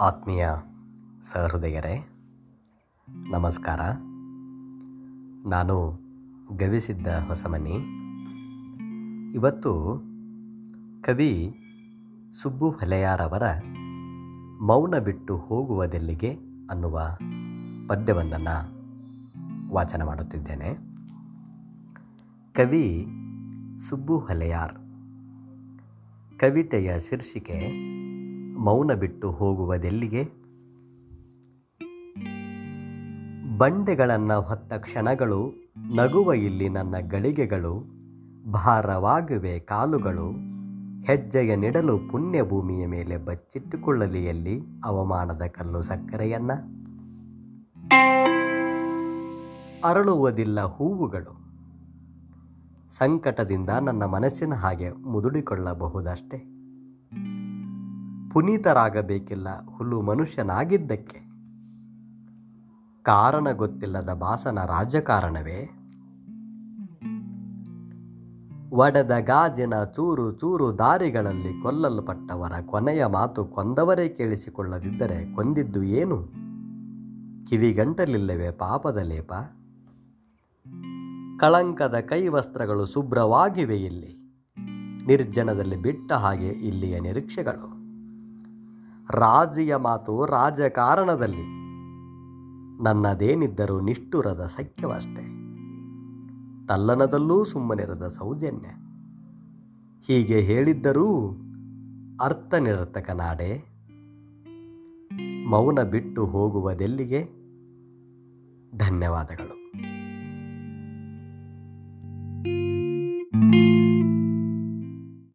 ಆತ್ಮೀಯ ಸಹೃದಯರೇ, ನಮಸ್ಕಾರ. ನಾನು ಗವಿಸಿದ್ದ ಹೊಸಮನಿ. ಇವತ್ತು ಕವಿ ಸುಬ್ಬು ಹೊಲೆಯಾರವರ ಮೌನ ಬಿಟ್ಟು ಹೋಗುವುದೆಲ್ಲಿಗೆ ಅನ್ನುವ ಪದ್ಯವೊಂದನ್ನು ವಾಚನ ಮಾಡುತ್ತಿದ್ದೇನೆ. ಕವಿ ಸುಬ್ಬು ಹೊಲೆಯಾರ್ ಕವಿತೆಯ ಶೀರ್ಷಿಕೆ ಮೌನ ಬಿಟ್ಟು ಹೋಗುವುದೆಲ್ಲಿಗೆ? ಬಂಡೆಗಳನ್ನು ಹೊತ್ತ ಕ್ಷಣಗಳು, ನಗುವ ಇಲ್ಲಿ ನನ್ನ ಗಳಿಗೆಗಳು, ಭಾರವಾಗಿವೆ ಕಾಲುಗಳು, ಹೆಜ್ಜೆಯ ನೆಡಲು ಪುಣ್ಯಭೂಮಿಯ ಮೇಲೆ ಬಚ್ಚಿಟ್ಟುಕೊಳ್ಳಲಿ ಎಲ್ಲಿ? ಅವಮಾನದ ಕಲ್ಲು ಸಕ್ಕರೆಯನ್ನ? ಅರಳುವುದಿಲ್ಲ ಹೂವುಗಳು. ಸಂಕಟದಿಂದ ನನ್ನ ಮನಸ್ಸಿನ ಹಾಗೆ ಮುದುಡಿಕೊಳ್ಳಬಹುದಷ್ಟೇ. ಪುನೀತರಾಗಬೇಕಿಲ್ಲ ಹುಲು ಮನುಷ್ಯನಾಗಿದ್ದಕ್ಕೆ. ಕಾರಣ ಗೊತ್ತಿಲ್ಲದ ಬಾಸನ ರಾಜಕಾರಣವೇ? ಒಡೆದ ಗಾಜಿನ ಚೂರು ಚೂರು ದಾರಿಗಳಲ್ಲಿ ಕೊಲ್ಲಲ್ಪಟ್ಟವರ ಕೊನೆಯ ಮಾತು ಕೊಂದವರೇ ಕೇಳಿಸಿಕೊಳ್ಳದಿದ್ದರೆ ಕೊಂದಿದ್ದು ಏನು? ಕಿವಿಗಂಟಲಿಲ್ಲವೇ ಪಾಪದ ಲೇಪ? ಕಳಂಕದ ಕೈವಸ್ತ್ರಗಳು ಶುಭ್ರವಾಗಿವೆ ಇಲ್ಲಿ. ನಿರ್ಜನದಲ್ಲಿ ಬಿಟ್ಟ ಹಾಗೆ ಇಲ್ಲಿಯ ನಿರೀಕ್ಷೆಗಳು. ರಾಜಿಯ ಮಾತು ರಾಜಕಾರಣದಲ್ಲಿ ನನ್ನದೇನಿದ್ದರೂ ನಿಷ್ಠುರದ ಸಖ್ಯವಷ್ಟೇ. ತಲ್ಲನದಲ್ಲೂ ಸುಮ್ಮನಿರದ ಸೌಜನ್ಯ. ಹೀಗೆ ಹೇಳಿದ್ದರೂ ಅರ್ಥ ನಿರರ್ಥಕ ನಾಡೆ. ಮೌನ ಬಿಟ್ಟು ಹೋಗುವುದೆಲ್ಲಿಗೆ? ಧನ್ಯವಾದಗಳು.